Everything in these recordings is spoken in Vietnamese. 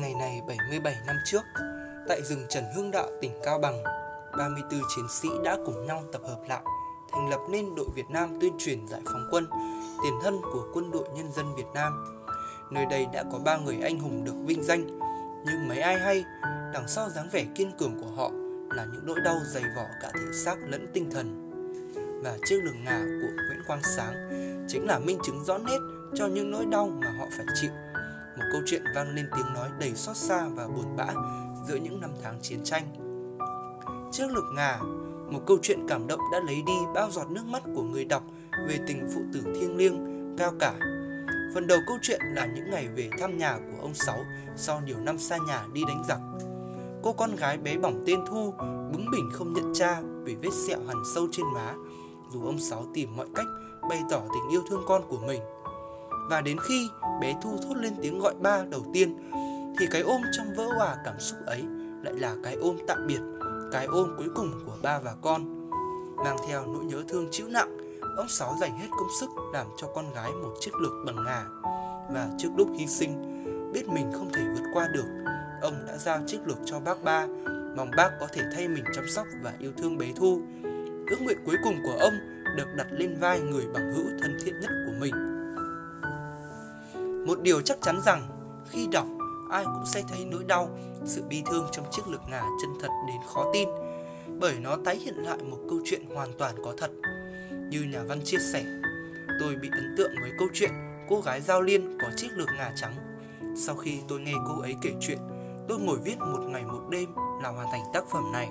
Ngày này 77 năm trước, tại rừng Trần Hưng Đạo, tỉnh Cao Bằng, 34 chiến sĩ đã cùng nhau tập hợp lại, thành lập nên đội Việt Nam tuyên truyền giải phóng quân, tiền thân của quân đội nhân dân Việt Nam. Nơi đây đã có ba người anh hùng được vinh danh, nhưng mấy ai hay, đằng sau dáng vẻ kiên cường của họ là những nỗi đau dày vỏ cả thể xác lẫn tinh thần. Và chiếc lường ngà của Nguyễn Quang Sáng chính là minh chứng rõ nét cho những nỗi đau mà họ phải chịu. Một câu chuyện vang lên tiếng nói đầy xót xa và buồn bã giữa những năm tháng chiến tranh. Chiếc lược ngà, một câu chuyện cảm động đã lấy đi bao giọt nước mắt của người đọc về tình phụ tử thiêng liêng, cao cả. Phần đầu câu chuyện là những ngày về thăm nhà của ông Sáu sau nhiều năm xa nhà đi đánh giặc. Cô con gái bé bỏng tên Thu bướng bỉnh không nhận cha vì vết sẹo hằn sâu trên má, dù ông Sáu tìm mọi cách bày tỏ tình yêu thương con của mình. Và đến khi bé Thu thốt lên tiếng gọi ba đầu tiên thì cái ôm trong vỡ hòa cảm xúc ấy lại là cái ôm tạm biệt, cái ôm cuối cùng của ba và con. Mang theo nỗi nhớ thương chịu nặng, ông Sáu dành hết công sức làm cho con gái một chiếc lược bằng ngà. Và trước lúc hy sinh, biết mình không thể vượt qua được, ông đã giao chiếc lược cho bác ba, mong bác có thể thay mình chăm sóc và yêu thương bé Thu. Ước nguyện cuối cùng của ông được đặt lên vai người bằng hữu thân thiết nhất của mình. Một điều chắc chắn rằng khi đọc ai cũng sẽ thấy nỗi đau, sự bi thương trong chiếc lược ngà chân thật đến khó tin bởi nó tái hiện lại một câu chuyện hoàn toàn có thật. Như nhà văn chia sẻ, tôi bị ấn tượng với câu chuyện cô gái Giao Liên có chiếc lược ngà trắng. Sau khi tôi nghe cô ấy kể chuyện, tôi ngồi viết một ngày một đêm là hoàn thành tác phẩm này.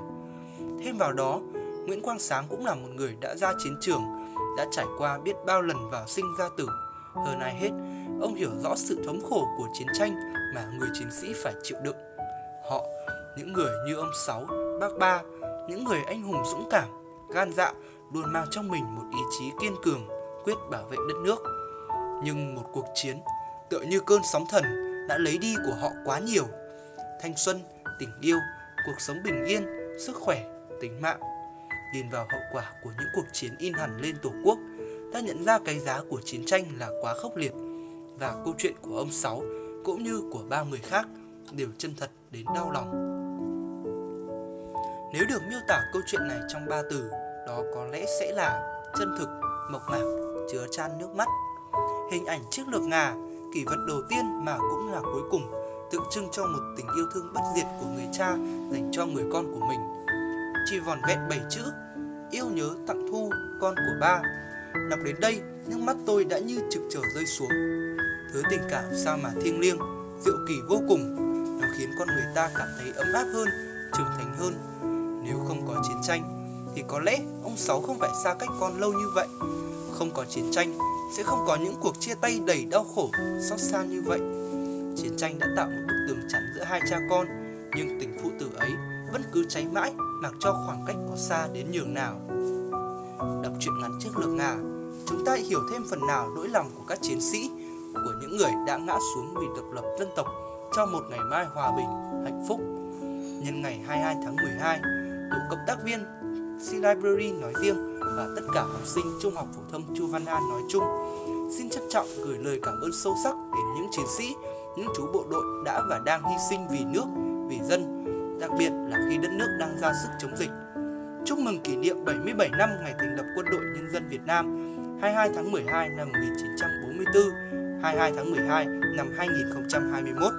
Thêm vào đó, Nguyễn Quang Sáng cũng là một người đã ra chiến trường, đã trải qua biết bao lần vào sinh ra tử. Hơn ai hết, ông hiểu rõ sự thống khổ của chiến tranh mà người chiến sĩ phải chịu đựng. Họ, những người như ông Sáu, bác Ba, những người anh hùng dũng cảm, gan dạ, luôn mang trong mình một ý chí kiên cường, quyết bảo vệ đất nước. Nhưng một cuộc chiến, tựa như cơn sóng thần, đã lấy đi của họ quá nhiều. Thanh xuân, tình yêu, cuộc sống bình yên, sức khỏe, tính mạng. Nhìn vào hậu quả của những cuộc chiến in hẳn lên Tổ quốc, ta nhận ra cái giá của chiến tranh là quá khốc liệt. Và câu chuyện của ông Sáu cũng như của ba người khác đều chân thật đến đau lòng. Nếu được miêu tả câu chuyện này trong ba từ, đó có lẽ sẽ là chân thực, mộc mạc, chứa chan nước mắt. Hình ảnh chiếc lược ngà, kỷ vật đầu tiên mà cũng là cuối cùng, tượng trưng cho một tình yêu thương bất diệt của người cha dành cho người con của mình. Chỉ vòn vẹn bảy chữ, yêu nhớ tặng thu, con của ba. Đọc đến đây, nước mắt tôi đã như trực trở rơi xuống thứ tình cảm sao mà thiêng liêng, diệu kỳ vô cùng. Nó khiến con người ta cảm thấy ấm áp hơn, trưởng thành hơn. Nếu không có chiến tranh, thì có lẽ ông Sáu không phải xa cách con lâu như vậy. Không có chiến tranh, sẽ không có những cuộc chia tay đầy đau khổ, xót xa như vậy. Chiến tranh đã tạo một bức tường chắn giữa hai cha con, nhưng tình phụ tử ấy vẫn cứ cháy mãi, mặc cho khoảng cách có xa đến nhường nào. Đọc truyện ngắn trước lược Nga, à. chúng ta hiểu thêm phần nào nỗi lòng của các chiến sĩ của những người đã ngã xuống vì độc lập dân tộc cho một ngày mai hòa bình, hạnh phúc. Nhân ngày 22 tháng 12, tổ cộng tác viên C Library nói riêng và tất cả học sinh Trung học phổ thông Chu Văn An nói chung xin trân trọng gửi lời cảm ơn sâu sắc đến những chiến sĩ, những chú bộ đội đã và đang hy sinh vì nước, vì dân, đặc biệt là khi đất nước đang ra sức chống dịch. Chúc mừng kỷ niệm 77 năm ngày thành lập Quân đội Nhân dân Việt Nam 22 tháng 12 năm 1944 22 tháng 12 năm 2021.